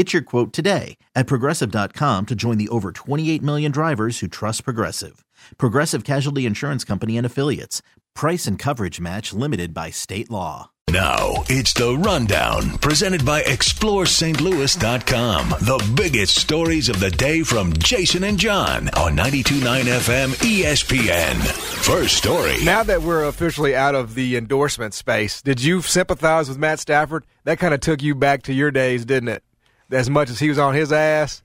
Get your quote today at progressive.com to join the over 28 million drivers who trust Progressive. Progressive Casualty Insurance Company and Affiliates. Price and coverage match limited by state law. Now it's the rundown presented by ExploreSt.Louis.com. The biggest stories of the day from Jason and John on 92.9 FM ESPN. First story. Now that we're officially out of the endorsement space, did you sympathize with Matt Stafford? That kind of took you back to your days, didn't it? As much as he was on his ass,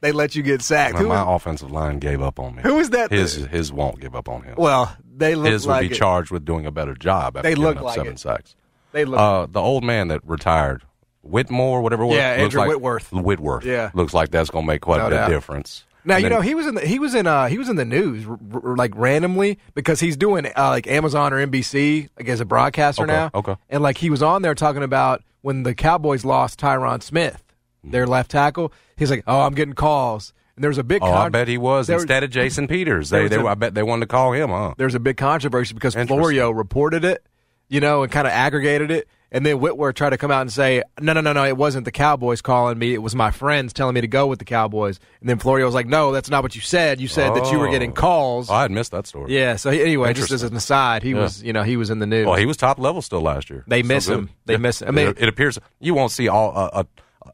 they let you get sacked. Who my offensive line gave up on me. Who was that? His his won't give up on him. Well, they look his like would be it. charged with doing a better job. After they look up like seven it. sacks. They look. Uh, the old man that retired, Whitmore, whatever. it was, Yeah, looks Andrew like, Whitworth. Whitworth. Yeah. looks like that's going to make quite No a bit doubt. difference. Now And you then- know he was in the, he was in uh he was in the news r- r- like randomly because he's doing uh, like Amazon or NBC like as a broadcaster Okay, now. okay. And like he was on there talking about when the Cowboys lost Tyron Smith, their left tackle. He's like, "Oh, I'm getting calls." And there was a big Oh, I bet he was there instead of Jason Peters. They, they, a- I bet they wanted to call him, huh? There's a big controversy because Florio reported it, you know, and kind of aggregated it. And then Whitworth tried to come out and say, no, no, no, no, it wasn't the Cowboys calling me. It was my friends telling me to go with the Cowboys. And then Florio was like, no, that's not what you said. You said that you were getting Oh. calls. Oh, I had missed that story. Yeah. So anyway, just as an aside, he Yeah. was, you know, he was in the news. Well, he was top level still last year. They So miss good. him. They miss him. I mean- it, it appears you won't see all uh, a,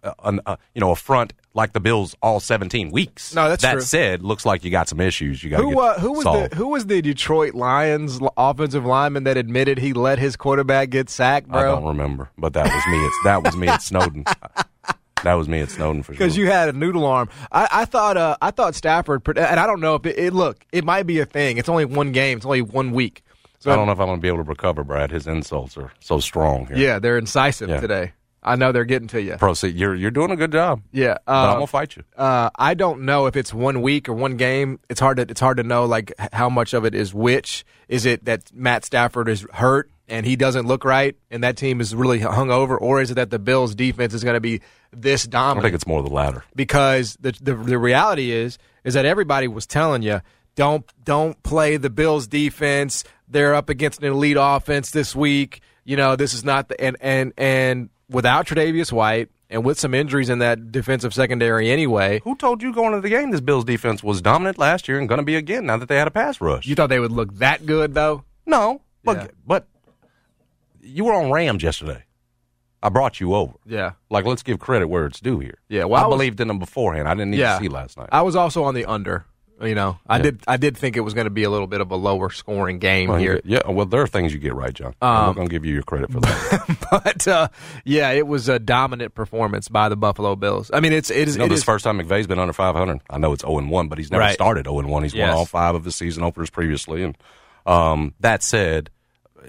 a, a, a you know a front like the Bills all 17 weeks. No, that's that true. said, looks like you got some issues. You got who uh, who was solved. the who was the Detroit Lions offensive lineman that admitted he let his quarterback get sacked, Bro, I don't remember, but that was me. It's, that was me at Snowden. that was me at Snowden for sure. Because you had a noodle arm. I, I thought uh, I thought Stafford, and I don't know if it, it. Look, it might be a thing. It's only one game. It's only one week. So I don't know if I'm going to be able to recover, Brad. His insults are so strong here. Yeah, they're incisive Yeah. today. I know they're getting to you. Proceed. You're you're doing a good job. Yeah, but I'm uh, gonna fight you. uh, I don't know if it's one week or one game. It's hard to it's hard to know like how much of it is which. Is it that Matt Stafford is hurt and he doesn't look right, and that team is really hung over, or is it that the Bills' defense is going to be this dominant? I think it's more the latter. because the, the the reality is is that everybody was telling you don't don't play the Bills defense. They're up against an elite offense this week. You know this is not the and and and without Tre'Davious White and with some injuries in that defensive secondary anyway. Who told you going into the game this Bills defense was dominant last year and going to be again now that they had a pass rush? You thought they would look that good though? no, but Yeah. but you were on Rams yesterday. I brought you over. Yeah. Like, let's give credit where it's due here. Yeah, well, I, I was- believed in them beforehand. I didn't need Yeah. to see last night. I was also on the under. You know, I Yeah. did I did think it was going to be a little bit of a lower scoring game Well, here. Yeah, well, there are things you get right, John. Um, I'm not going to give you your credit for that. but uh, yeah, it was a dominant performance by the Buffalo Bills. I mean, it's it is You know, it this is- first time McVay's been under 500. I know it's 0 1, but he's never Right. started 0 1. He's Yes. won all five of the season openers previously. And um, that said,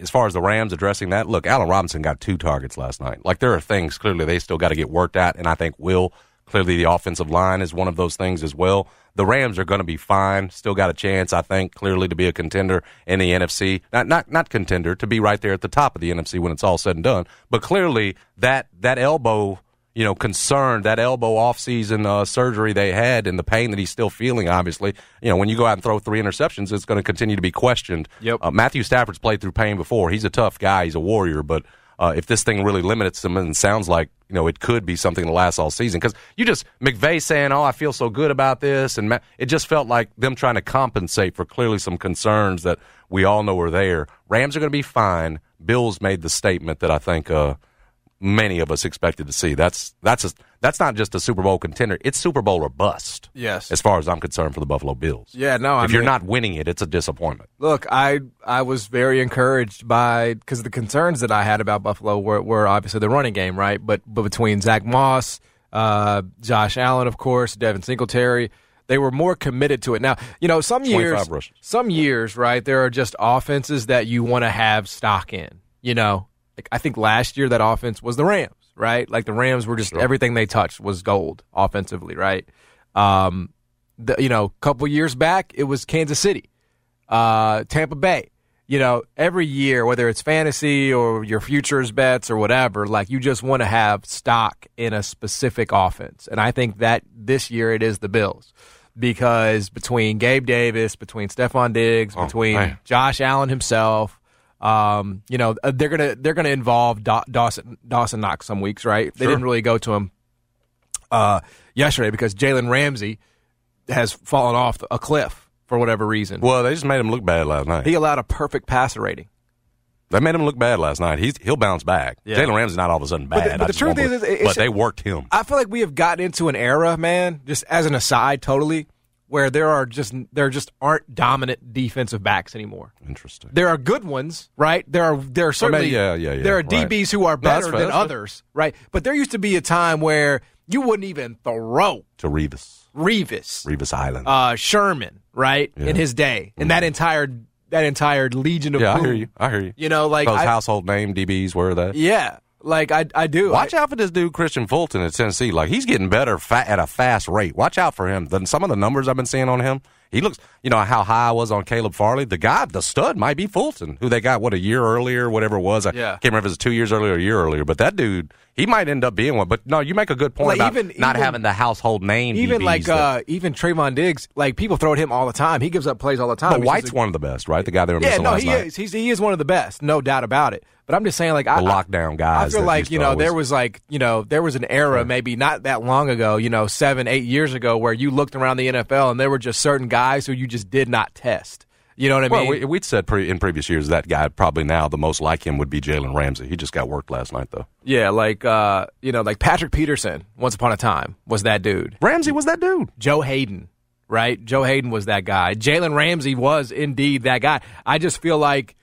as far as the Rams addressing that, look, Allen Robinson got two targets last night. Like there are things clearly they still got to get worked at, and I think will clearly the offensive line is one of those things as well. The Rams are going to be fine. Still got a chance, I think, clearly to be a contender in the NFC. Not not not contender to be right there at the top of the NFC when it's all said and done. But clearly that that elbow you know, concerned that elbow off-season uh, surgery they had and the pain that he's still feeling. Obviously, you know, when you go out and throw three interceptions, it's going to continue to be questioned. Yep. Uh, Matthew Stafford's played through pain before. He's a tough guy. He's a warrior. But uh, if this thing really limits him, and sounds like you know it could be something that lasts all season, because you just McVay saying, "Oh, I feel so good about this," and it just felt like them trying to compensate for clearly some concerns that we all know are there. Rams are going to be fine. Bills made the statement that I think. Uh, many of us expected to see. That's that's a, that's not just a Super Bowl contender; it's Super Bowl or bust. Yes. as far as I'm concerned for the Buffalo Bills. Yeah, no, I if you're not winning it, it's a disappointment. Look, I I was very encouraged by because the concerns that I had about Buffalo were, were obviously the running game, right? But but between Zach Moss, uh, Josh Allen, of course, Devin Singletary, they were more committed to it. Now, you know, some years, rushes. some years, right? There are just offenses that you want to have stock in. You know, like I think last year that offense was the Rams, right? Like the Rams were just everything they touched was gold offensively, right? Um, the, you know, a couple years back it was Kansas City uh, Tampa Bay. You know, every year, whether it's fantasy or your futures bets or whatever, like you just want to have stock in a specific offense. And I think that this year it is the Bills because between Gabe Davis, between Stefon Diggs, Oh, between man. Josh Allen himself, um, you know, uh, they're gonna they're gonna involve Daw- Dawson Dawson Knox some weeks, right? They Sure. didn't really go to him uh, yesterday because Jalen Ramsey has fallen off a cliff for whatever reason. Well, they just made him look bad last night. He allowed a perfect passer rating. They made him look bad last night. He's he'll bounce back. Yeah. Jalen Ramsey's not all of a sudden But bad. the- but the truth is, believe- but they worked him. I feel like we have gotten into an era, man, just as an aside, totally, where there are just there just aren't dominant defensive backs anymore. Interesting. There are good ones, right? There are there are certainly yeah, yeah, yeah, there are right. DBs who are No, better fair, than fair. others, right? But there used to be a time where you wouldn't even throw To Revis, Revis, Revis Island. uh, Sherman, right, in his day, and that entire that entire legion of yeah, I hear you. I hear you. You know, like Those I- household name DBs were that. yeah, like I I do. Watch I, out for this dude Kristian Fulton at Tennessee. Like he's getting better fa- at a fast rate. Watch out for him. Then some of the numbers I've been seeing on him, he looks. You know how high I was on Caleb Farley. The guy, the stud, might be Fulton, who they got what a year earlier, whatever it was. I Yeah. can't remember if it was two years earlier or a year earlier. But that dude, he might end up being one. But no, you make a good point Like, about even- not even- having the household name. even DBs like that- uh even Trevon Diggs, like people throw at him all the time. He gives up plays all the time. but White's just a- one of the best, right? The guy they were Yeah, missing no, last he night. is. He's, he is one of the best, no doubt about it. But I'm just saying, like, I, lockdown guys I feel like you to know there was like you know there was an era maybe not that long ago, you know, seven eight years ago, where you looked around the NFL and there were just certain guys who you just did not test. You know what I Well, mean? we, we'd said pre- in previous years that guy probably now the most like him would be Jalen Ramsey. He just got worked last night though. yeah, like uh, you know, like Patrick Peterson. Once upon a time was that dude. Ramsey was that dude. Joe Haden, right? Joe Haden was that guy. Jalen Ramsey was indeed that guy. I just feel like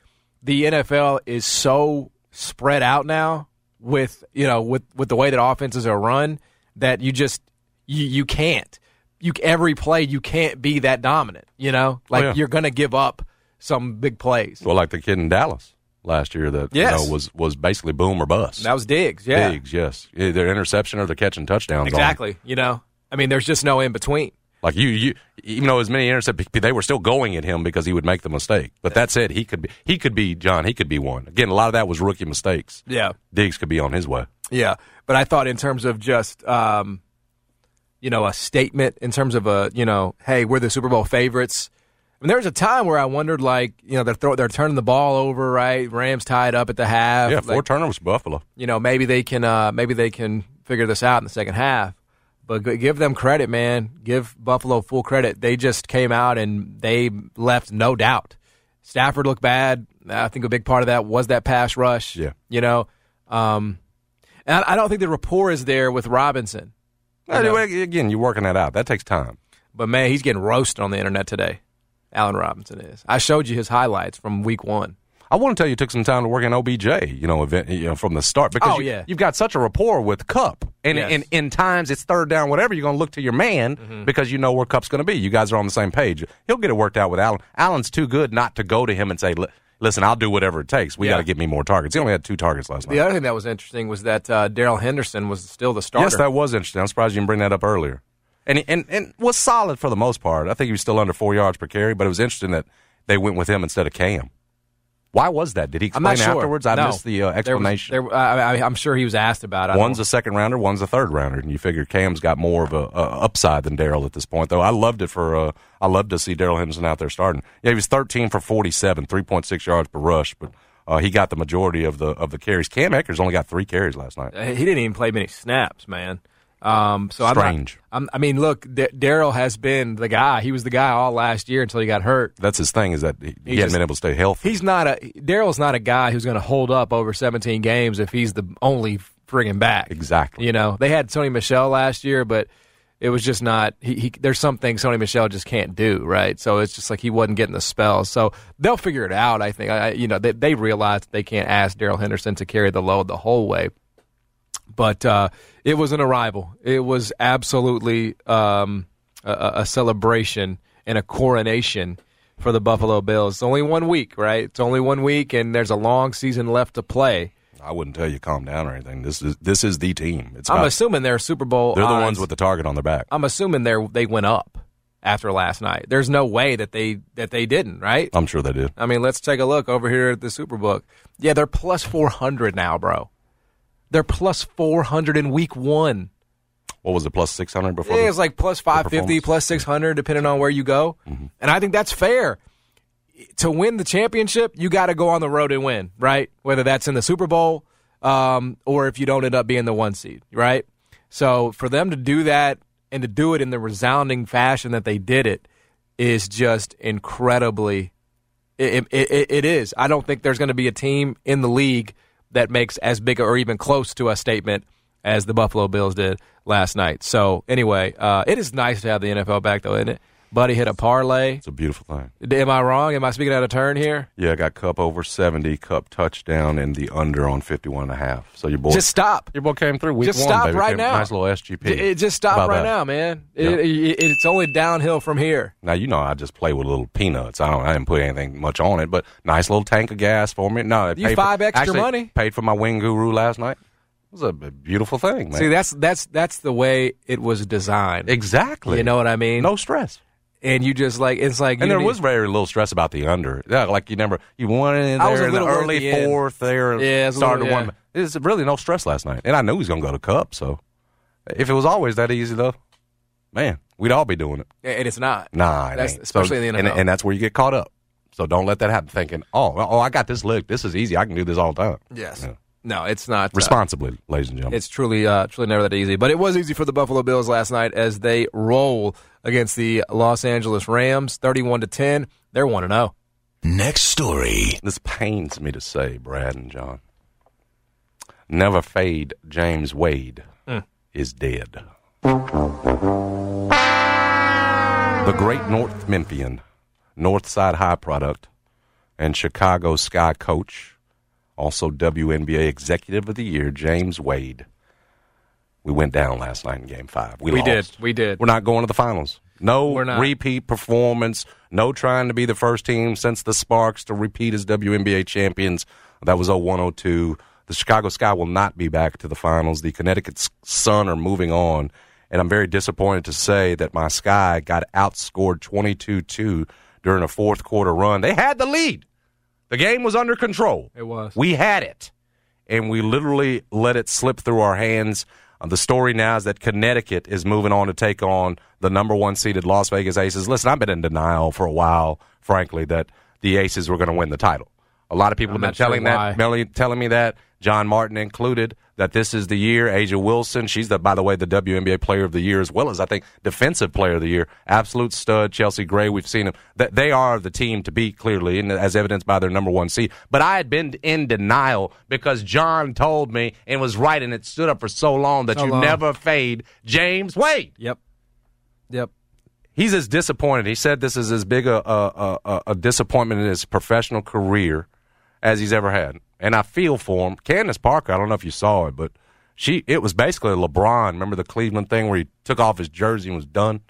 the NFL is so spread out now with you know with with the way that offenses are run that you just you you can't you every play you can't be that dominant. You know, like yeah. you're gonna give up some big plays. Well, like the kid in Dallas last year that Yes. you know, was was basically boom or bust. That was Diggs, yeah, Diggs, yes, either interception or they're catching touchdowns. exactly. You know, I mean, there's just no in between. Like you, you, even though as many interceptions, they were still going at him because he would make the mistake. But that said, he could be, he could be John. He could be one. Again, a lot of that was rookie mistakes. Yeah, Diggs could be on his way. Yeah, but I thought in terms of just um, you know a statement in terms of a you know hey we're the Super Bowl favorites. I mean, there was a time where I wondered like you know they're throw, they're turning the ball over right Rams tied up at the half Yeah, four like, turnovers, Buffalo. you know maybe they can uh, maybe they can figure this out in the second half. But g- give them credit, man. Give Buffalo full credit. They just came out and they left no doubt. Stafford looked bad. I think a big part of that was that pass rush. Yeah. You know, um, and I I don't think the rapport is there with Robinson. Anyway, again, you're working that out. That takes time. But man, he's getting roasted on the internet today. Allen Robinson is. I showed you his highlights from week one. I want to tell you, it took some time to work in OBJ, you know, event, you know, from the start because Oh, you, yeah. you've got such a rapport with Kupp, and Yes. in, in times it's third down, whatever. You're going to look to your man Mm-hmm. because you know where Kupp's going to be. You guys are on the same page. He'll get it worked out with Allen. Allen's too good not to go to him and say, "Li- "Listen, I'll do whatever it takes. We Yeah. got to get me more targets." He only had two targets last night. The other thing that was interesting was that uh, Darrell Henderson was still the starter. Yes, that was interesting. I'm surprised you didn't bring that up earlier. And and and was solid for the most part. I think he was still under four yards per carry, but it was interesting that they went with him instead of Cam. Why was that? Did he explain sure. afterwards? I No. missed the uh, There was- explanation. there- I, I, I'm sure he was asked about it. One's a second rounder, one's a third rounder, and you figure Cam's got more of a, a upside than Darrell at this point. Though I loved it for, uh, I loved to see Darrell Henderson out there starting. Yeah, he was 13 for 47, 3.6 yards per rush, but uh, he got the majority of the of the carries. Cam Akers only got three carries last night. he didn't even play many snaps, man. Um, so I'm not- I'm, I mean, look, D- Darrell has been the guy. He was the guy all last year until he got hurt. That's his thing is that he, he, just- been able to stay healthy. He's not a Darrell's not a guy who's going to hold up over 17 games if he's the only friggin' back. Exactly. You know, they had Sony Michel last year, but it was just not. He, he there's some things Sony Michel just can't do, right? So it's just like he wasn't getting the spells. So they'll figure it out. I think. I, you know, they they realize they can't ask Darrell Henderson to carry the load the whole way. But uh, it was an arrival. It was absolutely um, a, a celebration and a coronation for the Buffalo Bills. It's only one week, right? It's only one week, and there's a long season left to play. I wouldn't tell you calm down or anything. This is this is the team. It's I'm not- assuming they're Super Bowl. they're the odds. ones with the target on their back. I'm assuming they they went up after last night. There's no way that they that they didn't, right? I'm sure they did. I mean, let's take a look over here at the Superbook. Yeah, they're plus 400 now, bro. They're plus 400 in week one. What was it? Plus six hundred before. Yeah, the- it's like plus 550, plus 600, depending on where you go. And I think that's fair. To win the championship, you got to go on the road and win, right? Whether that's in the Super Bowl um, or if you don't end up being the one seed, right? So for them to do that and to do it in the resounding fashion that they did it is just incredibly. It, it, it, it is. I don't think there's going to be a team in the league that makes as big or even close to a statement as the Buffalo Bills did last night. So anyway, uh, it is nice to have the NFL back, though, isn't it? Buddy hit a parlay. It's a beautiful thing. Am I wrong? Am I speaking out of turn here? Yeah, I got Kupp over seventy, Kupp touchdown, and the under on fifty one and a half. So your boy, Just stop. your boy came through week Just one. stop baby. right Came- now. Nice little SGP. It, it eh, just stop How about right that? now, man. Yeah. It, it, it's only downhill from here. Now you know I just play with little peanuts. I don't. I didn't put anything much on it, but nice little tank of gas for me. No, it You paid five for, extra actually, money? Paid for my wing guru last night. It was a beautiful thing, man. See, that's that's that's the way it was designed. exactly. You know what I mean? no stress. And you just like it's like And there need- was very little stress about the under. Yeah, like you never you wanted in there a in the early the fourth there. Yeah, it was a started little- one. yeah. There's really no stress last night, and I knew he was going to go to Kupp. So if it was always that easy, though, man, we'd all be doing it. and it's not. Nah, it especially So- in the and, NFL. and that's where you get caught up. So don't let that happen. Thinking, oh, oh, I got this look. This is easy. I can do this all the time. Yes. Yeah. No, it's not. uh, Responsibly, ladies and gentlemen. It's truly, uh, truly never that easy. But it was easy for the Buffalo Bills last night as they roll against the Los Angeles Rams, thirty-one to ten. They're one to oh. zero. Next story. This pains me to say, Brad and John. Never fade James Wade mm. is dead. The great North Memphian, Northside High product, and Chicago Sky coach, also WNBA Executive of the Year, James Wade. We went down last night in Game Five. We, We did. We did. We're not going to the finals. No We're not. repeat performance. No trying to be the first team since the Sparks to repeat as WNBA champions. That was 0102. The Chicago Sky will not be back to the finals. The Connecticut Sun are moving on. And I'm very disappointed to say that my Sky got outscored 22 2 during a fourth quarter run. They had the lead, the game was under control. It was. We had it, and we literally let it slip through our hands. The story now is that Connecticut is moving on to take on the number one seeded Las Vegas Aces. Listen, I've been in denial for a while, frankly, that the Aces were going to win the title. A lot of people I'm have been not sure telling that, Melanie telling me that, John Martin included, that this is the year. A'ja Wilson, she's the, by the way, the WNBA Player of the Year as well as I think Defensive Player of the Year. Absolute stud. Chelsea Gray, we've seen them. That they are the team to beat clearly, and as evidenced by their number one seed. But I had been in denial because John told me and was right, and it stood up for so long that So you long. never fade James Wade Yep. Yep. he's as disappointed. He said this is as big a, a, a, a disappointment in his professional career as he's ever had. And I feel for him. Candace Parker, I don't know if you saw it, but she it was basically LeBron. Remember the Cleveland thing where he took off his jersey and was done?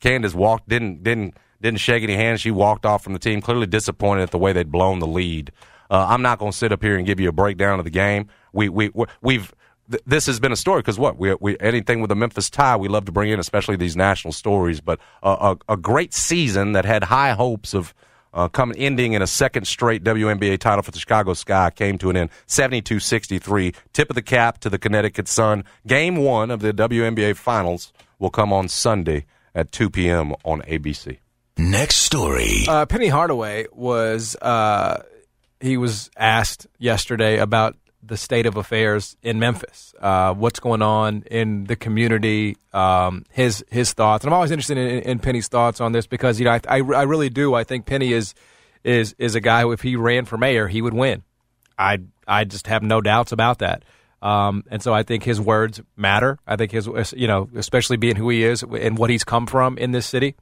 Candace walked didn't didn't didn't shake any hands. She walked off from the team, clearly disappointed at the way they'd blown the lead. Uh, I'm not going to sit up here and give you a breakdown of the game. We we we- we've th- this has been a story because what we we anything with a Memphis tie we love to bring in, especially these national stories. But uh, a, a great season that had high hopes of uh, coming ending in a second straight WNBA title for the Chicago Sky came to an end 72-63. Tip of the cap to the Connecticut Sun. Game one of the WNBA Finals will come on Sunday at 2 p.m. on ABC. Next story. Uh, Penny Hardaway was uh, he was asked yesterday about the state of affairs in Memphis, uh, what's going on in the community, um, his his thoughts, and I'm always interested in, in Penny's thoughts on this because you know I, I, I really do I think Penny is is is a guy who if he ran for mayor he would win. I I just have no doubts about that. Um, and so I think his words matter. I think his, you know, especially being who he is and what he's come from in this city.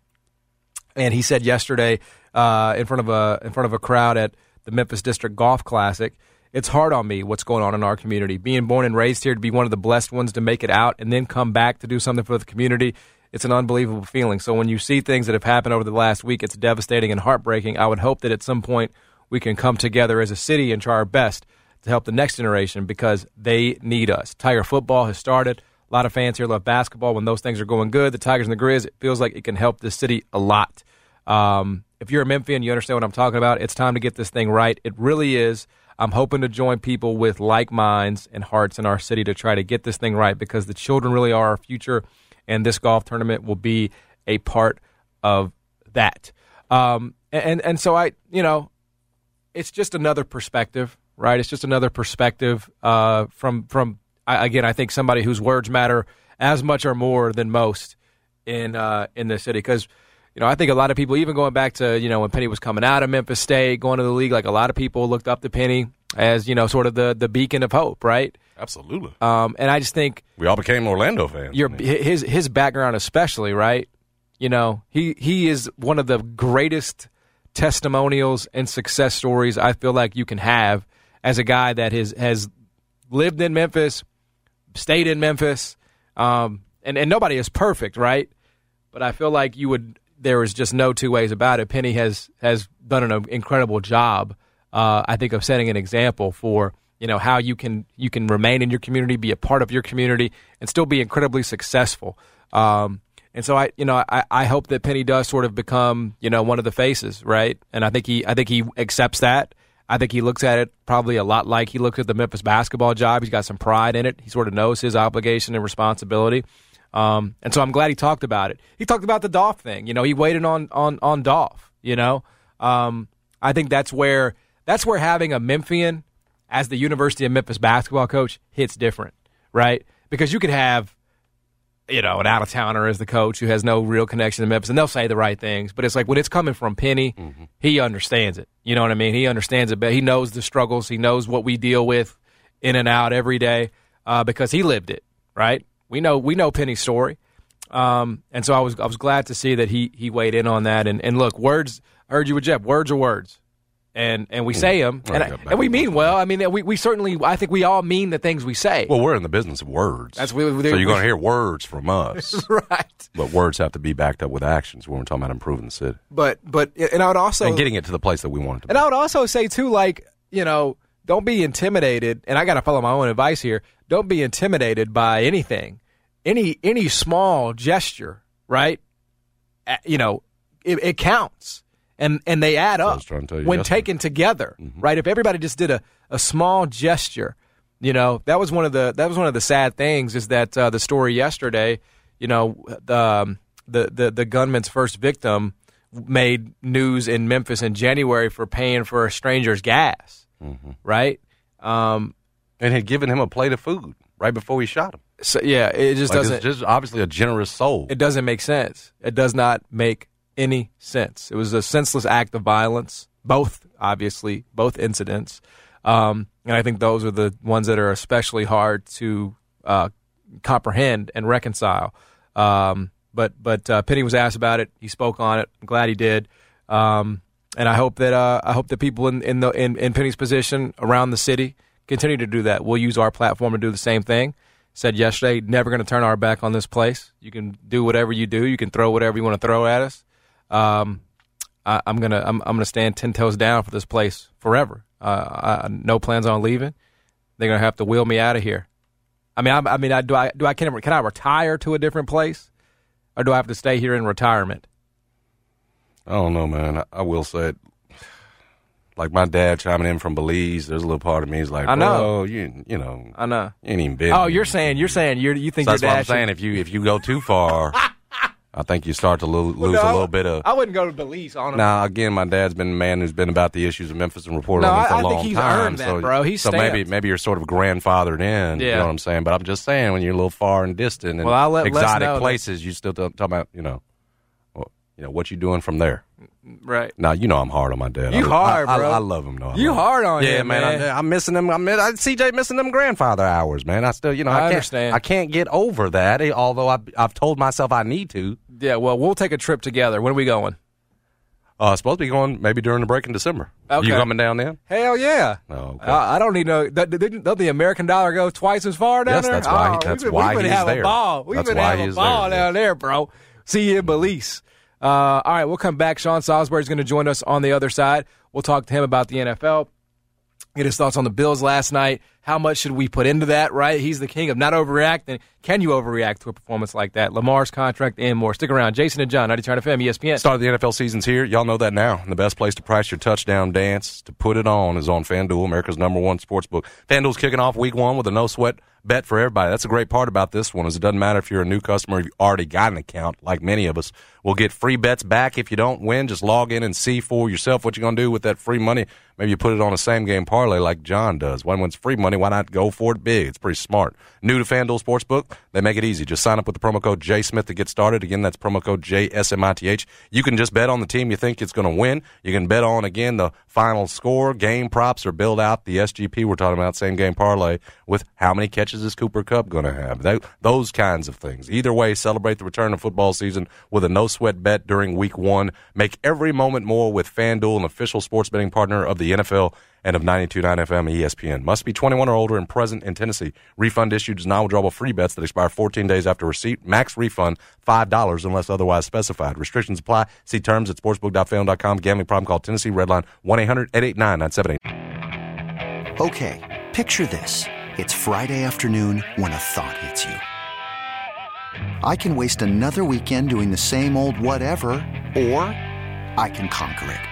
And he said yesterday uh, in front of a in front of a crowd at the Memphis District Golf Classic, it's hard on me what's going on in our community. Being born and raised here to be one of the blessed ones to make it out and then come back to do something for the community, it's an unbelievable feeling. So when you see things that have happened over the last week, it's devastating and heartbreaking. I would hope that at some point we can come together as a city and try our best to help the next generation because they need us. Tiger football has started. A lot of fans here love basketball. When those things are going good, the Tigers and the Grizz, it feels like it can help the city a lot. Um, if you're a Memphian, you understand what I'm talking about. It's time to get this thing right. It really is. I'm hoping to join people with like minds and hearts in our city to try to get this thing right because the children really are our future, and this golf tournament will be a part of that. Um, and and so I, you know, it's just another perspective right? It's just another perspective uh, from from again. I think somebody whose words matter as much or more than most in uh, in the city because you know I think a lot of people, even going back to you know when Penny was coming out of Memphis State, going to the league, like a lot of people looked up to Penny as you know sort of the the beacon of hope, right? Absolutely. Um, and I just think we all became Orlando fans. Your his his background, especially, right? You know, he he is one of the greatest testimonials and success stories I feel like you can have as a guy that has has lived in Memphis, stayed in Memphis, um, and and nobody is perfect, right? But I feel like you would. There is just no two ways about it. Penny has has done an incredible job. Uh, I think of setting an example for you know how you can you can remain in your community, be a part of your community, and still be incredibly successful. Um, and so I, you know, I, I hope that Penny does sort of become, you know, one of the faces, right? And I think he, I think he accepts that. I think he looks at it probably a lot like he looks at the Memphis basketball job. He's got some pride in it. He sort of knows his obligation and responsibility. Um, and so I'm glad he talked about it. He talked about the Dolph thing. You know, he waited on on on Dolph. You know, um, I think that's where that's where having a Memphian as the University of Memphis basketball coach hits different, right? Because you could have you know, an out of towner as the coach who has no real connection to Memphis, and they'll say the right things. But it's like when it's coming from Penny, mm-hmm. he understands it. You know what I mean? He understands it, but he knows the struggles. He knows what we deal with in and out every day uh, because he lived it. Right? We know we know Penny's story, um, and so I was I was glad to see that he he weighed in on that. And and look, words. I heard you with Jeff. Words are words and and we say them, and, I, and we mean well. I mean, we, we certainly, I think we all mean the things we say. Well, we're in the business of words. That's we, so you're going to hear words from us, right? But words have to be backed up with actions when we're talking about improving the city. But but and I would also and getting it to the place that we want it to. And I would also say too, like you know, don't be intimidated. And I got to follow my own advice here. Don't be intimidated by anything, any any small gesture, right? You know, it, it counts and and they add up when taken together, mm-hmm. right? If everybody just did a, a small gesture, you know, that was one of the that was one of the sad things is that uh, the story yesterday, you know, the, um, the the the gunman's first victim made news in Memphis in January for paying for a stranger's gas, mm-hmm. right? Um, and had given him a plate of food right before he shot him. So yeah, it just like doesn't. just obviously a generous soul. It doesn't make sense. It does not make any sense. It was a senseless act of violence, both, obviously, both incidents. Um, and I think those are the ones that are especially hard to uh, comprehend and reconcile. Um, but but uh, Penny was asked about it. He spoke on it. I'm glad he did. Um, and I hope that uh, I hope that people in in, the, in in Penny's position around the city continue to do that. We'll use our platform to do the same thing said yesterday, never going to turn our back on this place. You can do whatever you do. You can throw whatever you want to throw at us um, I, am gonna I'm, I'm, gonna stand ten toes down for this place forever. Uh, I, no plans on leaving. They're gonna have to wheel me out of here. I mean, I, I mean, I, do I do I can can I retire to a different place, or do I have to stay here in retirement? I don't know, man. I, I will say it. Like my dad chiming in from Belize, there's a little part of me is like, I know, you you know, I know, you ain't even been. Oh, you're saying you're saying you you think so that's what I'm saying. If you if you go too far. I think you start to lo- lose no, a little bit of. I wouldn't go to Belize on him. Now, again, my dad's been a man who's been about the issues of Memphis and reported no, on them for I, a long he's time. Earned that, so, bro. He's so maybe maybe you're sort of grandfathered in. Yeah. You know what I'm saying? But I'm just saying when you're a little far and distant and well, exotic places, that. you still talk about you know. You know what you doing from there? Right. Now you know I'm hard on my dad. You I, hard, I, bro. I, I love him though. I You hard on yeah, him, man. man. I'm, I'm missing them. I'm I, CJ missing them grandfather hours, man. I still, you know, I I, can't, understand. I can't get over that. eh, Although I've, I've told myself I need to. Yeah, well, we'll take a trip together. When are we going? Uh, supposed to be going maybe during the break in December. Okay. You coming down then? Hell yeah. Oh, okay. I, I don't need no. Does the American dollar go twice as far down Yes, there? that's why Oh, that's been, why been he's having there. a ball. We've That's why having a ball there. down there, bro. See you in Belize. Uh, all right, we'll come back. Sean Salisbury's going to join us on the other side. We'll talk to him about the NFL. Get his thoughts on the Bills last night. How much should we put into that, right? He's the king of not overreacting. Can you overreact to a performance like that? Lamar's contract and more. Stick around. Jason and John, 90 FM, ESPN. Start of the NFL season's here. Y'all know that now. And the best place to price your touchdown dance to put it on is on FanDuel, America's number one sports book. FanDuel's kicking off week one with a no sweat bet for everybody. That's a great part about this one is it doesn't matter if you're a new customer or you've already got an account, like many of us. We'll get free bets back if you don't win. Just log in and see for yourself what you're going to do with that free money. Maybe you put it on a same game parlay like John does. One wins free money, why not go for it big? It's pretty smart. New to FanDuel Sportsbook, they make it easy. Just sign up with the promo code JSmith to get started. Again, that's promo code JSMITH. You can just bet on the team you think it's going to win. You can bet on, again, the final score, game props, or build out the SGP we're talking about, same game parlay, with how many catches is Cooper Kupp going to have. Those kinds of things. Either way, celebrate the return of football season with a no sweat bet during week one. Make every moment more with FanDuel, an official sports betting partner of the NFL and of 92.9 FM ESPN. Must be 21 or older and present in Tennessee. Refund issued is non-withdrawable free bets that expire 14 days after receipt. Max refund $5 unless otherwise specified. Restrictions apply. See terms at sportsbook.fan.com. Gambling problem call Tennessee Redline 1-800-889-9780. Okay, picture this. It's Friday afternoon when a thought hits you. I can waste another weekend doing the same old whatever, or I can conquer it.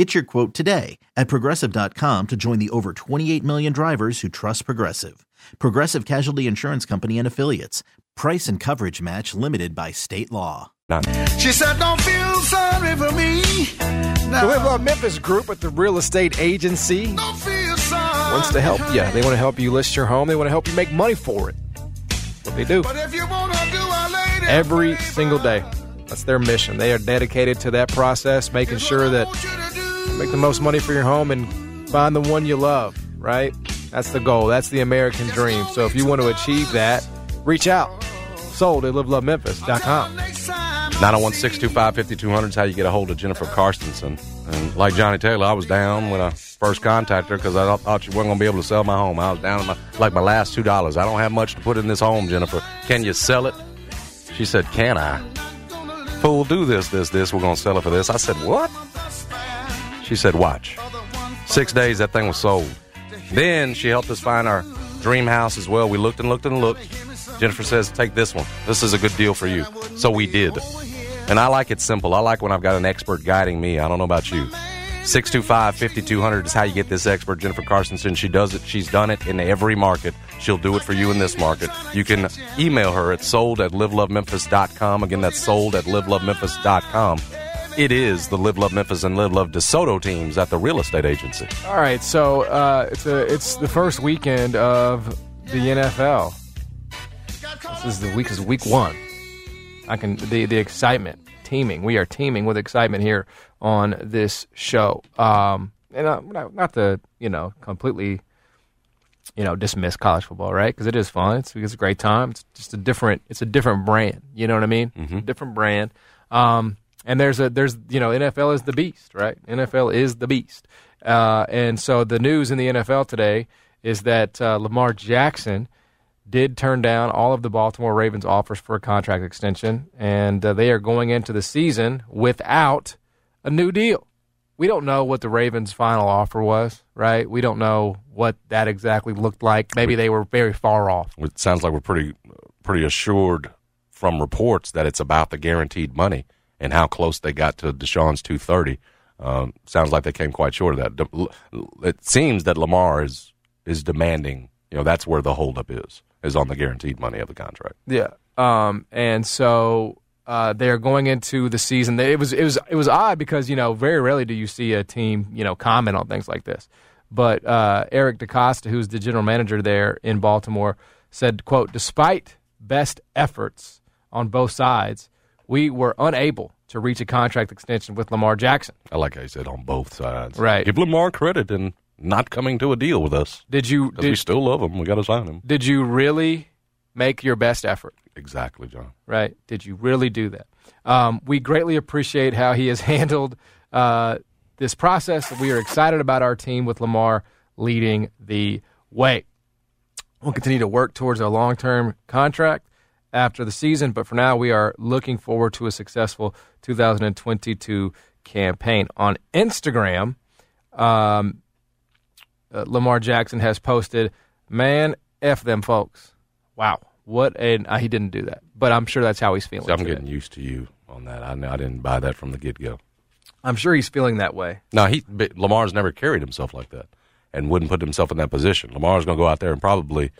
Get your quote today at progressive.com to join the over 28 million drivers who trust Progressive. Progressive Casualty Insurance Company and Affiliates. Price and coverage match limited by state law. She said, Don't feel sorry for me. We've Love Memphis group at the real estate agency Don't feel sorry. wants to help you. They want to help you list your home. They want to help you make money for it. What they do But if you wanna do a lady, every single day. That's their mission. They are dedicated to that process, making sure that you make the most money for your home and find the one you love, right? That's the goal. That's the American dream. So if you want to achieve that, reach out. Sold at livelovememphis.com. 901 625 5200 is how you get a hold of Jennifer Karstensen. And like Johnny Taylor, I was down when I first contacted her because I thought- she weren't going to be able to sell my home. I was down my, like my last $2. I don't have much to put in this home, Jennifer. Can you sell it? She said, Can I? Fool, do this, this, this. We're going to sell it for this. I said, What? She said, Watch. Six days, that thing was sold. Then she helped us find our dream house as well. We looked and looked and looked. Jennifer says, Take this one. This is a good deal for you. So we did. And I like it simple. I like when I've got an expert guiding me. I don't know about you. 625-5200 is how you get this expert, Jennifer Carsonson. She does it. She's done it in every market. She'll do it for you in this market. You can email her at sold at livelovememphis.com. Again, that's sold at livelovememphis.com. It is the Live Love Memphis and Live Love DeSoto teams at the real estate agency. All right, so uh, it's a, it's the first weekend of the NFL. This is the week is week one. I can the the excitement teeming. We are teeming with excitement here on this show. Um, and uh, not, not to you know completely you know dismiss college football, right? Because it is fun. It's, it's a great time. It's just a different. It's a different brand. You know what I mean? Mm-hmm. Different brand. Um, and there's a there's you know NFL is the beast, right? NFL is the beast. Uh, and so the news in the NFL today is that uh, Lamar Jackson did turn down all of the Baltimore Ravens offers for a contract extension, and uh, they are going into the season without a new deal. We don't know what the Ravens' final offer was, right? We don't know what that exactly looked like. Maybe they were very far off. It sounds like we're pretty pretty assured from reports that it's about the guaranteed money and how close they got to Deshaun's 230. Um, sounds like they came quite short of that. It seems that Lamar is is demanding. You know, that's where the holdup is is on the guaranteed money of the contract. Yeah. Um, and so uh, they're going into the season. It was it was it was odd because you know very rarely do you see a team you know comment on things like this. But uh, Eric DeCosta, who's the general manager there in Baltimore, said, "quote Despite best efforts on both sides, we were unable to reach a contract extension with Lamar Jackson." I like how you said on both sides. Right. Give Lamar credit in not coming to a deal with us. Did you Because we still love him. We got to sign him. did you really make your best effort? Exactly, John. right? Did you really do that? Um, we greatly appreciate how he has handled uh, this process. We are excited about our team with Lamar leading the way. We'll continue to work towards a long term contract after the season, but for now, we are looking forward to a successful 2022 campaign. On Instagram, um, uh, Lamar Jackson has posted, "Man, f them folks." Wow, what an uh, he didn't do that, but I'm sure that's how he's feeling. See, I'm today. getting used to you on that. I, I didn't buy that from the get go. I'm sure he's feeling that way. No, he Lamar's never carried himself like that, and wouldn't put himself in that position. Lamar's going to go out there and probably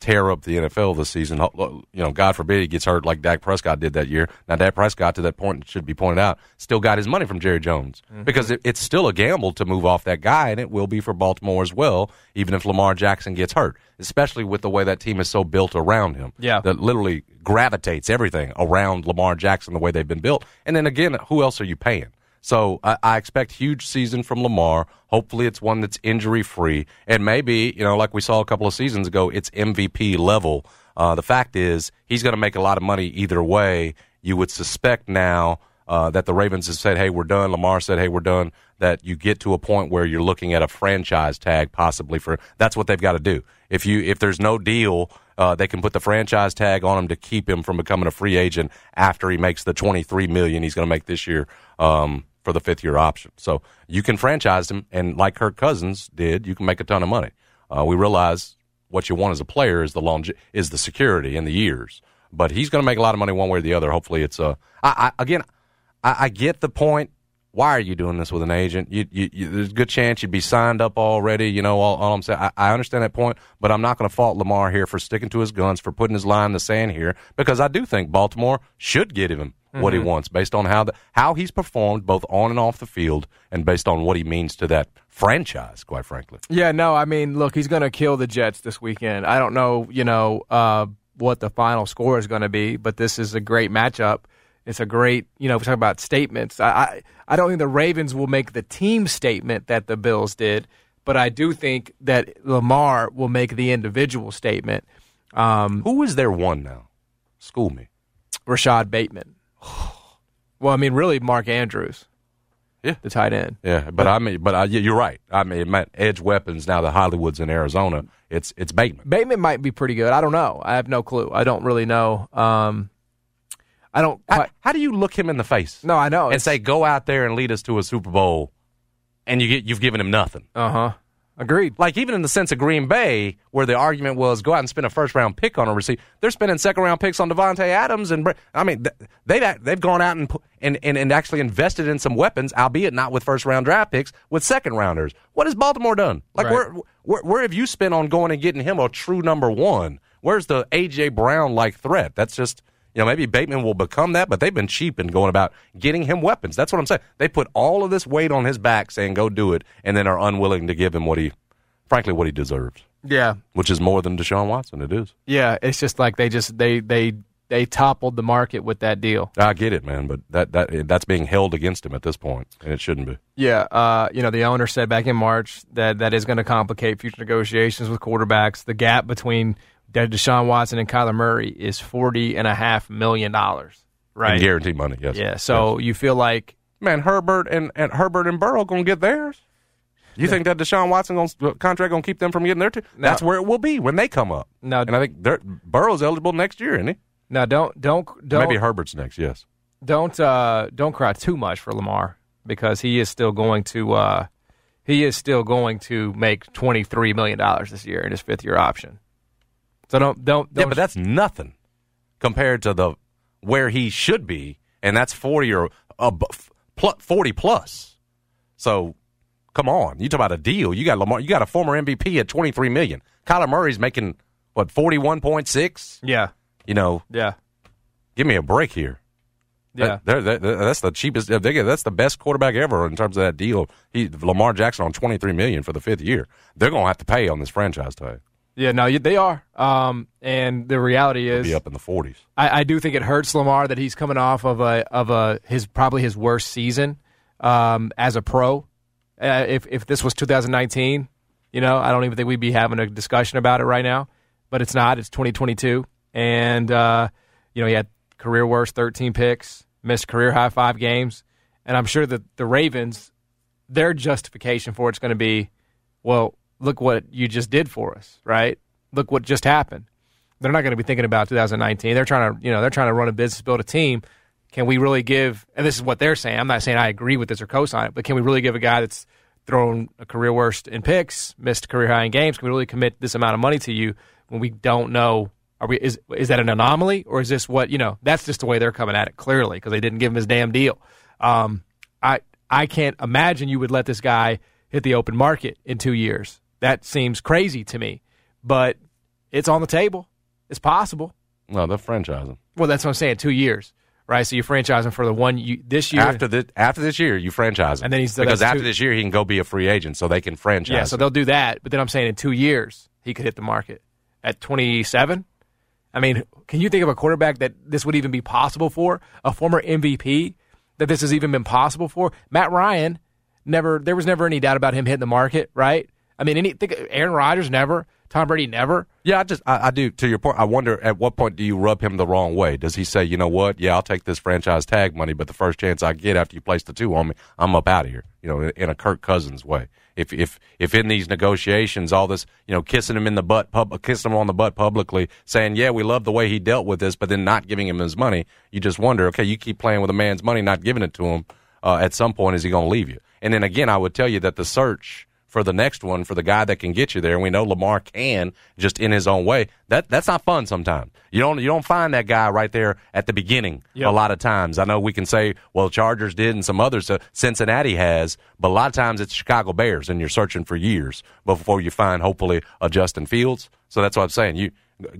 tear up the NFL this season. You know, God forbid he gets hurt like Dak Prescott did that year. Now, Dak Prescott, to that point, it should be pointed out, still got his money from Jerry Jones mm-hmm. because it, it's still a gamble to move off that guy, and it will be for Baltimore as well, even if Lamar Jackson gets hurt. Especially with the way that team is so built around him, Yeah. that literally gravitates everything around Lamar Jackson the way they've been built. And then again, who else are you paying? So I, I expect huge season from Lamar. Hopefully, it's one that's injury free, and maybe you know, like we saw a couple of seasons ago, it's MVP level. Uh, the fact is, he's going to make a lot of money either way. You would suspect now uh, that the Ravens have said, "Hey, we're done." Lamar said, "Hey, we're done." That you get to a point where you're looking at a franchise tag, possibly for that's what they've got to do. If you if there's no deal, uh, they can put the franchise tag on him to keep him from becoming a free agent after he makes the 23 million he's going to make this year um, for the fifth year option. So you can franchise him, and like Kirk Cousins did, you can make a ton of money. Uh, we realize what you want as a player is the longe- is the security and the years, but he's going to make a lot of money one way or the other. Hopefully, it's uh, I, I, again, I, I get the point. Why are you doing this with an agent? You, you, you, there's a good chance you'd be signed up already. You know, all, all I'm saying, I, I understand that point, but I'm not going to fault Lamar here for sticking to his guns, for putting his line in the sand here, because I do think Baltimore should get him what he wants based on how the, how he's performed both on and off the field, and based on what he means to that franchise. Quite frankly, Yeah, no, I mean, look, he's going to kill the Jets this weekend. I don't know, you know, uh, what the final score is going to be, but this is a great matchup. It's a great, you know, if we're talking about statements. I, I, I don't think the Ravens will make the team statement that the Bills did, but I do think that Lamar will make the individual statement. Um, who is their one now? School me. Rashod Bateman. Well, I mean, really, Mark Andrews. Yeah. the tight end. Yeah, but I mean, but I, you're right. I mean, edge weapons now. The Hollywood's in Arizona. It's it's Bateman. Bateman might be pretty good. I don't know. I have no clue. I don't really know. Um, I don't How, quite. how do you look him in the face? No, I know. and say, "Go out there and lead us to a Super Bowl," and you get you've given him nothing. uh huh. Agreed. Like even in the sense of Green Bay, where the argument was go out and spend a first round pick on a receiver, they're spending second round picks on Davante Adams, and I mean they've they've gone out and, and and and actually invested in some weapons, albeit not with first round draft picks, with second rounders. What has Baltimore done? Like Right. where, where where have you spent on going and getting him a true number one? Where's the AJ Brown like threat? That's just you know maybe Bateman will become that, but they've been cheap in going about getting him weapons. That's what I'm saying. They put all of this weight on his back, saying go do it, and then are unwilling to give him what he, frankly, what he deserves, Yeah, which is more than Deshaun Watson. It is. yeah. It's just like they just they they they toppled the market with that deal. I get it, man, but that that that's being held against him at this point, and it shouldn't be. Yeah, uh, you know, the owner said back in March that that is going to complicate future negotiations with quarterbacks. The gap between De- Deshaun Watson and Kyler Murray is forty and a half million dollars. Right. And guarantee money, yes. Yeah. So you feel like man, Herbert and, and Herbert and Burrow gonna get theirs. You think that Deshaun Watson gonna, contract gonna keep them from getting their? Two? That's where it will be when they come up. No. and I think they're- Burrow's eligible next year, isn't he? now don't don't don't Maybe Herbert's next. Yes. don't uh, don't cry too much for Lamar because he is still going to uh, he is still going to make twenty three million dollars this year in his fifth year option. So don't don't, don't Yeah, but that's nothing compared to the where he should be, and that's forty or ab- pl- forty plus. So, come on, you talk about a deal. You got Lamar. You got a former MVP at twenty three million. Kyler Murray's making what forty one point six. yeah You know, yeah give me a break here. yeah. That- they're- they're- that's the cheapest. they get- That's the best quarterback ever in terms of that deal. He Lamar Jackson on twenty three million for the fifth year. They're going to have to pay on this franchise tag. Yeah, no, they are. Um, and the reality is, Be up in the forties. I, I do think it hurts Lamar that he's coming off of a of a his probably his worst season um, as a pro. Uh, if if this was 2019, you know, I don't even think we'd be having a discussion about it right now. But it's not. It's 2022, and uh, you know he had career worst 13 picks, missed career high five games, and I'm sure that the Ravens, their justification for it's going to be, well, look what you just did for us, right? Look what just happened they're not going to be thinking about 2019. They're trying to, you know, they're trying to run a business, build a team. Can we really give? And this is what they're saying. I'm not saying I agree with this or co-sign it, but can we really give a guy that's thrown a career worst in picks, missed career high in games? Can we really commit this amount of money to you when we don't know? Are we is is that an anomaly or is this what you know? That's just the way they're coming at it clearly because they didn't give him his damn deal. Um, I I can't imagine you would let this guy hit the open market in two years. That seems crazy to me, but it's on the table. It's possible. No, they're franchising. Well, that's what I'm saying. Two years, right? So you're franchising for the one you this year. After this, after this year, you franchise him, And then he's because after two- this year he can go be a free agent, so they can franchise. yeah, so him. they'll do that. But then I'm saying in two years he could hit the market at 27. I mean, can you think of a quarterback that this would even be possible for? A former MVP that this has even been possible for? Matt Ryan never. There was never any doubt about him hitting the market, right? I mean, any think Aaron Rodgers never, Tom Brady never. Yeah, I just I, I do. To your point, I wonder at what point do you rub him the wrong way? Does he say, you know what? Yeah, I'll take this franchise tag money, but the first chance I get after you place the two on me, I'm up out of here. You know, in a Kirk Cousins way. If if if in these negotiations, all this, you know, kissing him in the butt, pub, kissing him on the butt publicly, saying, yeah, we love the way he dealt with this, but then not giving him his money, you just wonder, okay, you keep playing with a man's money, not giving it to him. Uh, at some point, is he going to leave you? And then again, I would tell you that the search for the next one for the guy that can get you there. And we know Lamar can just in his own way. That that's not fun sometimes. You don't you don't find that guy right there at the beginning a lot of times. I know we can say, well, Chargers did and some others, uh, Cincinnati has, but a lot of times it's Chicago Bears, and you're searching for years before you find hopefully a Justin Fields. So that's what I'm saying. You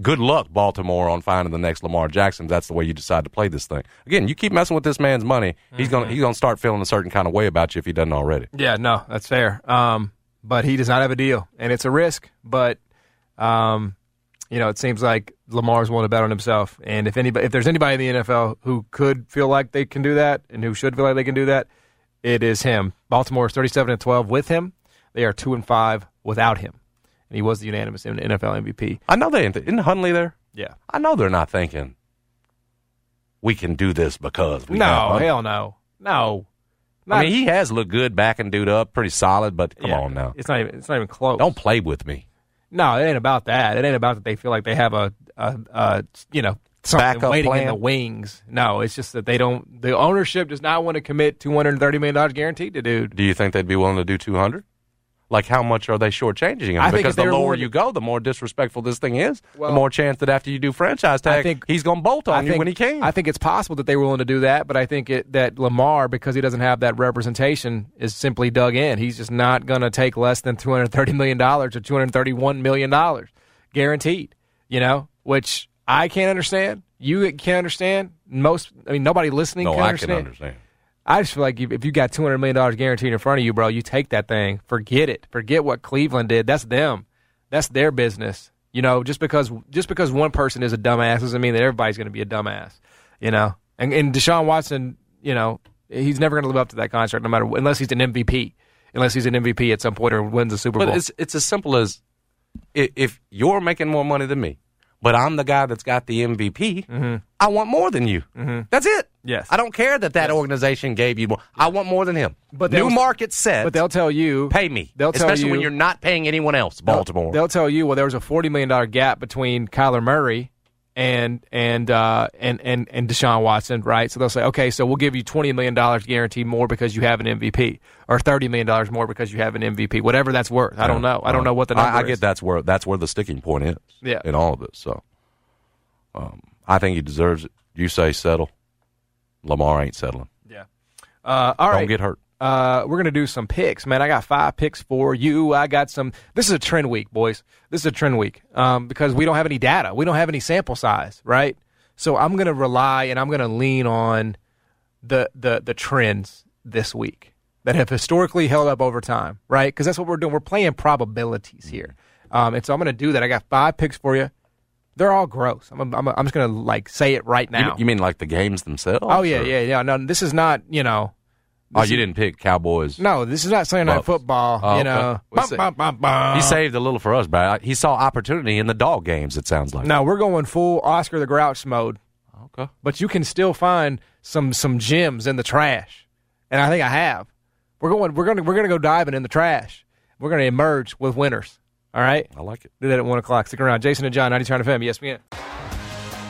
good luck, Baltimore, on finding the next Lamar Jackson. That's the way you decide to play this thing. Again, you keep messing with this man's money, he's gonna he's gonna start feeling a certain kind of way about you if he doesn't already. Yeah, no, that's fair. Um, but he does not have a deal, and it's a risk. But um, you know, it seems like Lamar's willing to bet on himself. And if anybody, if there's anybody in the NFL who could feel like they can do that, and who should feel like they can do that, it is him. Baltimore is 37 and 12 with him. They are two and five without him, and he was the unanimous NFL MVP. I know they ain't. Isn't Huntley there? Yeah. I know they're not thinking we can do this because we No, hell no, no. I mean, he has looked good backing dude up, pretty solid. But come Yeah, on now, It's not even. It's not even close. don't play with me. No, it ain't about that. It ain't about that they feel like they have a, a, a you know, something Backup waiting in the wings. No, it's just that they don't. The ownership does not want to commit two hundred and thirty million dollars guaranteed to dude. Do you think they'd be willing to do two hundred? Like how much are they shortchanging him? I because the lower you go, the more disrespectful this thing is. Well- the more chance that after you do franchise tag, I think he's going to bolt on I you think- when he can. I think it's possible that they were willing to do that, but I think it, that Lamar, because he doesn't have that representation, is simply dug in. He's just not going to take less than two hundred thirty million dollars or two hundred thirty-one million dollars, guaranteed. You know, which I can't understand. You can't understand. Most, I mean, nobody listening no, can I understand. can understand. I just feel like if if you got two hundred million dollars guaranteed in front of you, bro, you take that thing. Forget it. Forget what Cleveland did. That's them. That's their business. You know, just because just because one person is a dumbass doesn't mean that everybody's going to be a dumbass. You know, and and Deshaun Watson, you know, he's never going to live up to that contract, no matter unless he's an MVP. Unless he's an MVP at some point or wins a Super But Bowl. it's it's as simple as if you're making more money than me, but I'm the guy that's got the MVP. I want more than you. That's it. Mm-hmm. Yes. I don't care that that organization gave you more. I want more than him. But new market set. but they'll tell you pay me. They'll tell especially you when you're not paying anyone else. Baltimore. They'll, they'll tell you, well, there was a forty million dollar gap between Kyler Murray and and uh, and and and Deshaun Watson, right? So they'll say, okay, so we'll give you twenty million dollars guaranteed more because you have an MVP, or thirty million dollars more because you have an MVP, whatever that's worth. I don't know. I don't know what the number I, I is. get that's where that's where the sticking point is. Yeah. In all of this, so um, I think he deserves it. You say settle. Lamar ain't settling. Yeah. Uh, all Don't right. get hurt. Uh, we're gonna do some picks, man. I got five picks for you. I got some. This is a trend week, boys. This is a trend week um, because we don't have any data. We don't have any sample size, right? So I'm gonna rely and I'm gonna lean on the the the trends this week that have historically held up over time, right? Because that's what we're doing. We're playing probabilities here, um, and so I'm gonna do that. I got five picks for you. They're all gross. I'm I'm, I'm just gonna like say it right You, now. you mean like the games themselves? oh yeah, or- yeah, yeah. No, this is not you know. Oh, you didn't pick Cowboys. no, this is not Sunday Night Bucks. Oh, Football. Oh, you okay. know, We'll Bum, see. bum, bum, bum. He saved a little for us, but he saw opportunity in the dog games. It sounds like. No, we're going full Oscar the Grouch mode, Okay. but you can still find some some gems in the trash, and I think I have. We're going. We're going. to We're going to go diving in the trash. We're going to emerge with winners. All right. I like it. Do that at one o'clock. Stick around. Jason and John, 90 Turn FM, ESPN.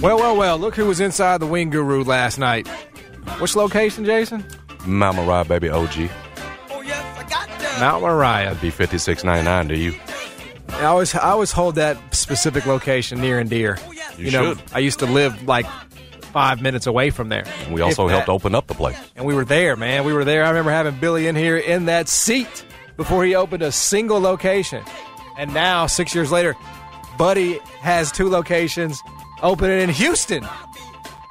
Well, well, well. Look who was inside the Wing Guru last night. Which location, Jason? Mount Ride, baby, OG. Mount Moriah. That'd be fifty six ninety nine to you. I always, I always hold that specific location near and dear. You you know, should. I used to live like five minutes away from there. And we also helped open up the place. And we were there, man. We were there. I remember having Billy in here in that seat before he opened a single location. And now, six years later, Buddy has two locations opening it in Houston.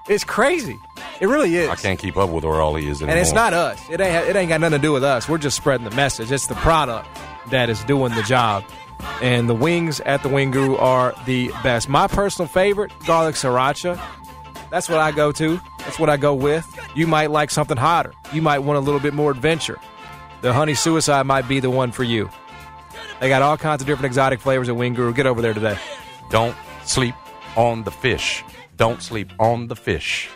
It's crazy. It really is. I can't keep up with where all he is anymore. And it's not us. It ain't. It ain't got nothing to do with us. We're just spreading the message. It's the product that is doing the job. And the wings at the Wing Guru are the best. My personal favorite, garlic sriracha. That's what I go to. That's what I go with. You might like something hotter. You might want a little bit more adventure. The honey suicide might be the one for you. They got all kinds of different exotic flavors at Wing Guru. Get over there today. Don't sleep on the fish. Don't sleep on the fish.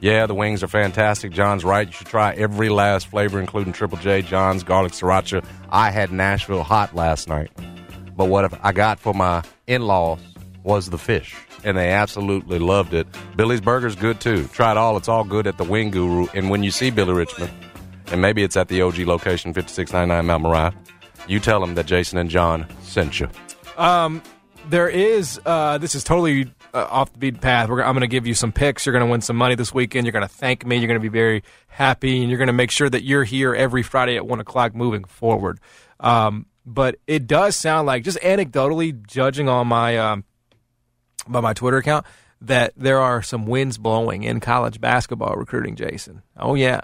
Yeah, the wings are fantastic. John's right. You should try every last flavor, including Triple J, John's, garlic sriracha. I had Nashville hot last night, but what I got for my in-laws was the fish, and they absolutely loved it. Billy's Burger's good too. Try it all. It's all good at the Wing Guru. And when you see Billy Richmond, and maybe it's at the OG location, 5699 Mount Moriah, you tell them that Jason and John sent you. Um, there is. Uh, this is totally uh, off the beaten path. We're, I'm going to give you some picks. You're going to win some money this weekend. You're going to thank me. You're going to be very happy, and you're going to make sure that you're here every Friday at one o'clock moving forward. Um, but it does sound like, just anecdotally, judging on my um, by my Twitter account, that there are some winds blowing in college basketball recruiting. Jason, oh yeah,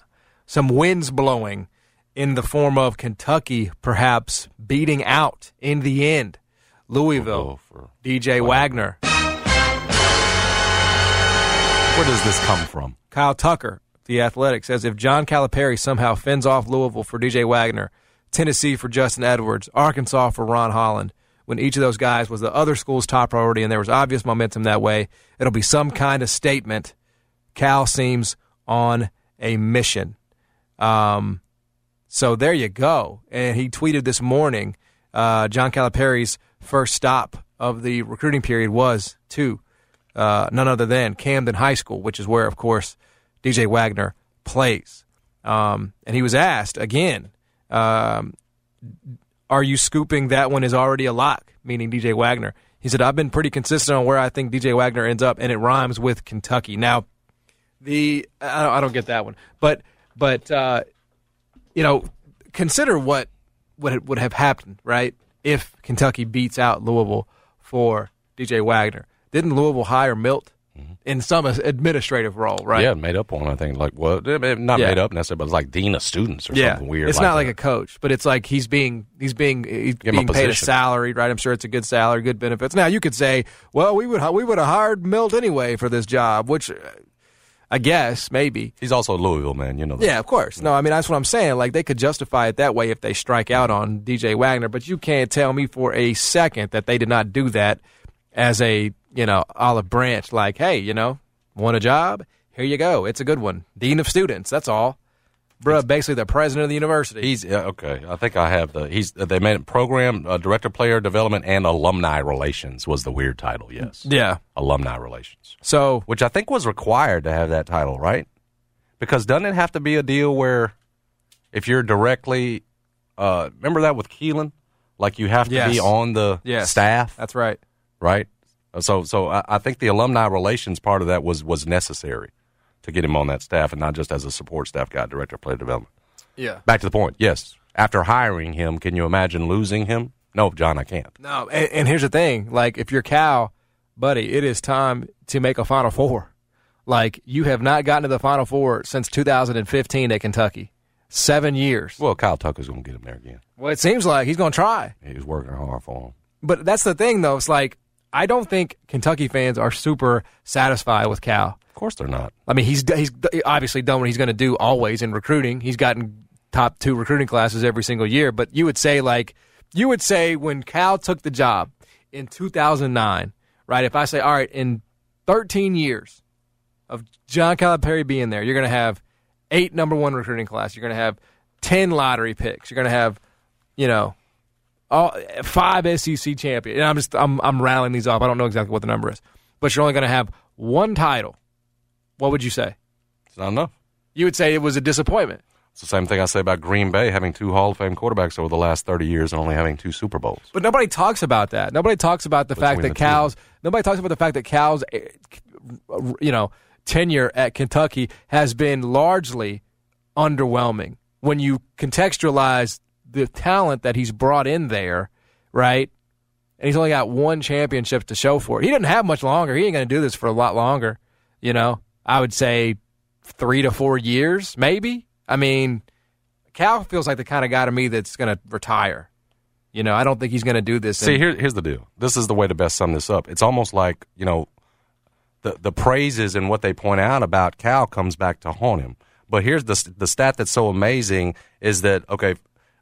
some winds blowing in the form of Kentucky perhaps beating out in the end Louisville, DJ Wagner. Where does this come from? Kyle Tucker, the athletic, says if John Calipari somehow fends off Louisville for DJ Wagner, Tennessee for Justin Edwards, Arkansas for Ron Holland, when each of those guys was the other school's top priority and there was obvious momentum that way, it'll be some kind of statement. Cal seems on a mission. Um, so there you go. And he tweeted this morning uh, John Calipari's first stop of the recruiting period was to uh, none other than Camden High School, which is where, of course, DJ Wagner plays. Um, and he was asked again, um, "Are you scooping that one is already a lock?" Meaning DJ Wagner. He said, "I've been pretty consistent on where I think DJ Wagner ends up, and it rhymes with Kentucky." Now, the I don't, get that one, but but uh, you know, consider what what would have happened, right? If Kentucky beats out Louisville for DJ Wagner, didn't Louisville hire Milt mm-hmm. in some administrative role, right? Yeah, made up one. I think like well, not Yeah. made up necessarily, but like dean of students or yeah, something weird. It's like not like that. a coach, but it's like he's being he's being he's Give him a being paid a salary, right? I'm sure it's a good salary, good benefits. Now you could say, well, we would we would have hired Milt anyway for this job, which I guess maybe. He's also a Louisville man, you know. That. Yeah, of course. No, I mean that's what I'm saying. Like they could justify it that way if they strike out on DJ Wagner, but you can't tell me for a second that they did not do that as a you know olive branch. Like, hey, you know, want a job? Here you go. It's a good one. Dean of students. That's all. Bruh, basically the president of the university. He's okay. I think I have the. He's they made it program uh, director, player development, and alumni relations was the weird title. Yes, Yeah. alumni relations, So which I think was required to have that title, right? Because doesn't it have to be a deal where if you're directly, uh, remember that with Keelon, like you have to Yes. be on the Yes. staff, that's right. right? So, so I, I think the alumni relations part of that was was necessary to get him on that staff, and not just as a support staff guy, director of player development. Yeah. Back to the point. Yes, after hiring him, can you imagine losing him? No, John, I can't. No, and, and here's the thing: like, if you're Cal, buddy, it is time to make a Final Four. Like, you have not gotten to the Final Four since 2015 at Kentucky. Seven years. Well, Kyle Tucker's going to get him there again. Well, it seems like he's going to try. He's working hard for him. But that's the thing, though. It's like I don't think Kentucky fans are super satisfied with Cal. Of course, they're not. I mean, he's he's obviously done what he's going to do always in recruiting. He's gotten top two recruiting classes every single year. But you would say like you would say when Cal took the job in 2009, right? If I say, all right, in 13 years of John Calipari being there, you're going to have eight number one recruiting class. You're going to have 10 lottery picks. You're going to have, you know, all five SEC champions. And I'm just I'm I'm rattling these off. I don't know exactly what the number is, but you're only going to have one title. What would you say? It's not enough. You would say it was a disappointment. It's the same thing I say about Green Bay having two Hall of Fame quarterbacks over the last 30 years and only having two Super Bowls. But nobody talks about that. Nobody talks about the fact that the two. Nobody talks about the fact that Cal's, eh, you know, tenure at Kentucky has been largely underwhelming. When you contextualize the talent that he's brought in there, right? And he's only got one championship to show for it. He doesn't have much longer. He ain't going to do this for a lot longer. You know, I would say three to four years, maybe. I mean, Cal feels like the kind of guy to me that's going to retire. You know, I don't think he's going to do this. See, in- here, here's the deal. This is the way to best sum this up. It's almost like, you know, the, the praises and what they point out about Cal comes back to haunt him. But here's the, the stat that's so amazing is that, okay,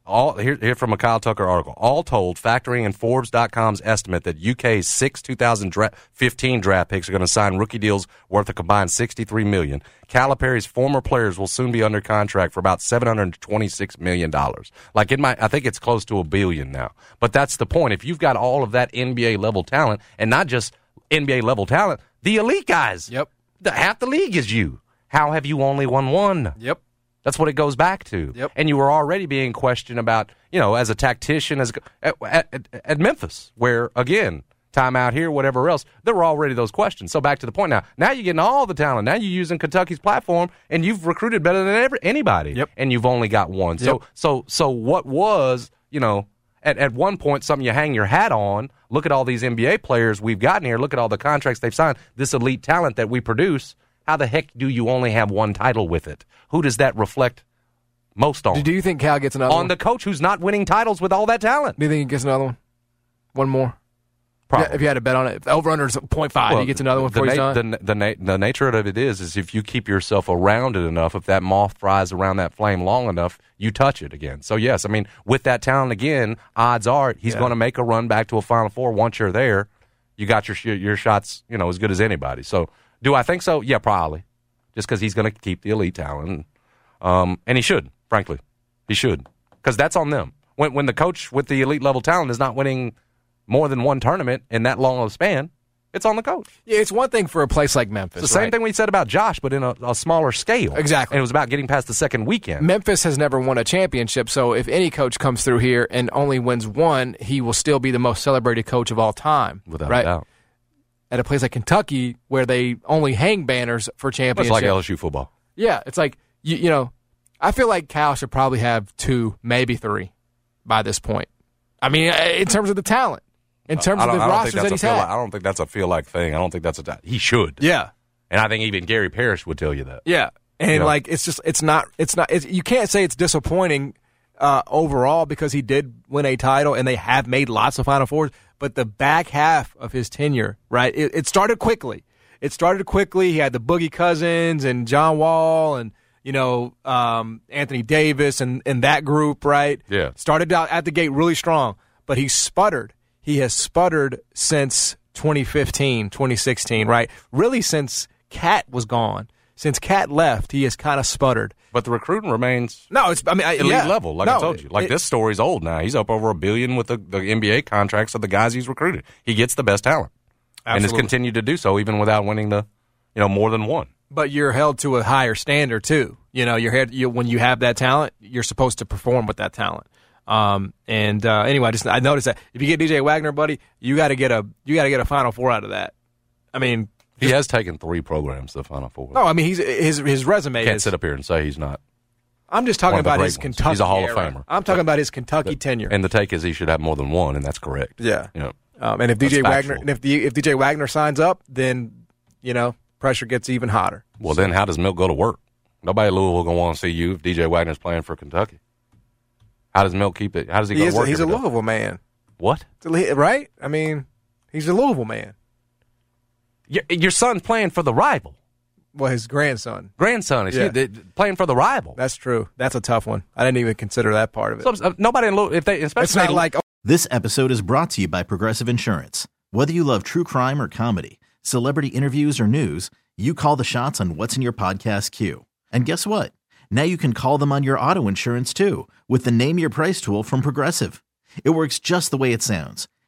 All here, here from a Kyle Tucker article. All told, factoring in Forbes.com's estimate that UK's six 2015 draft picks are going to sign rookie deals worth a combined 63 million. Calipari's former players will soon be under contract for about 726 million dollars. Like it might, I think it's close to a billion now. But that's the point. If you've got all of that NBA level talent, and not just NBA level talent, the elite guys. Yep. The, half the league is you. How have you only won one? Yep. That's what it goes back to. Yep. And you were already being questioned about, you know, as a tactician as at, at, at Memphis, where again, time out here, whatever else, there were already those questions. So back to the point now. Now you're getting all the talent. Now you're using Kentucky's platform, and you've recruited better than ever, anybody. Yep. And you've only got one. So so so what was, you know, at, at one point something you hang your hat on. Look at all these NBA players we've gotten here. Look at all the contracts they've signed. This elite talent that we produce. How the heck do you only have one title with it? Who does that reflect most on? Do you think Cal gets another on one? the coach who's not winning titles with all that talent. Do you think he gets another one? One more? Probably. Yeah, if you had a bet on it, if over under is 0.5, he gets another one the, na- done. the, the, na- the nature of it is, is if you keep yourself around it enough, if that moth flies around that flame long enough, you touch it again. So yes, I mean, with that talent again, odds are he's Yeah. going to make a run back to a Final Four. Once you're there, you got your your shots, you know, as good as anybody. So do I think so? Yeah, probably. Just because he's going to keep the elite talent, um, and he should, frankly, he should, because that's on them. When when the coach with the elite level talent is not winning more than one tournament in that long of a span, it's on the coach. yeah, it's one thing for a place like Memphis. It's the same right? thing we said about Josh, but in a, a smaller scale. Exactly. And it was about getting past the second weekend. Memphis has never won a championship, so if any coach comes through here and only wins one, he will still be the most celebrated coach of all time. Without right? doubt. At a place like Kentucky, where they only hang banners for championships. like LSU football. Yeah, it's like you, you know, I feel like Cal should probably have two, maybe three, by this point. I mean, uh, in terms of the talent, in terms of the rosters that he's had. like, I don't think that's a feel like thing. I don't think that's a. He should. yeah, And I think even Gary Parrish would tell you that. yeah, and Yeah. like it's just it's not it's not it's, you can't say it's disappointing uh, overall because he did win a title and they have made lots of Final Fours, but the back half of his tenure, right? It, it started quickly. It started quickly. He had the Boogie Cousins and John Wall and you know um, Anthony Davis and and that group, right? Yeah. started out at the gate really strong, but he sputtered. He has sputtered since 2015, 2016, right? Really since Cat was gone. Since Cat left, he has kind of sputtered. But the recruiting remains No, it's I mean I- elite yeah. level, like I told you. Like it- this story's old now. He's up over a billion with the, the NBA contracts of the guys he's recruited. He gets the best talent. And has continued to do so even without winning the you know, more than one. But you're held to a higher standard too. You know, you're held, you, when you have that talent, you're supposed to perform with that talent. Um, and uh, anyway, I just I noticed that if you get DJ Wagner, buddy, you got to get a you got to get a Final Four out of that. I mean, He has taken three programs to the Final Four. no, I mean he's his his resume Can't is. sit up here and say he's not. I'm just talking one of the about his ones. Kentucky. He's a Hall of. Famer. I'm talking about his Kentucky tenure. And the take is he should have more than one, and that's correct. Yeah. You know, Um, and if DJ Wagner and if the, if DJ Wagner signs up, then you know pressure gets even hotter. Well, then how does Milt go to work? Nobody in Louisville gonna want to see you if DJ Wagner's playing for Kentucky. How does Milt keep it? How does he, He go is to work? he's a every day? Louisville man, What? right? I mean, he's a Louisville man. Your, your son's playing for the rival. Well, his grandson. Grandson is Yeah. he- playing for the rival. That's true. That's a tough one. I didn't even consider that part of it. So, uh, nobody in Louisville, if they, especially it's not like oh, This episode is brought to you by Progressive Insurance. Whether you love true crime or comedy, celebrity interviews or news, you call the shots on what's in your podcast queue. And guess what? Now you can call them on your auto insurance too with the Name Your Price tool from Progressive. It works just the way it sounds.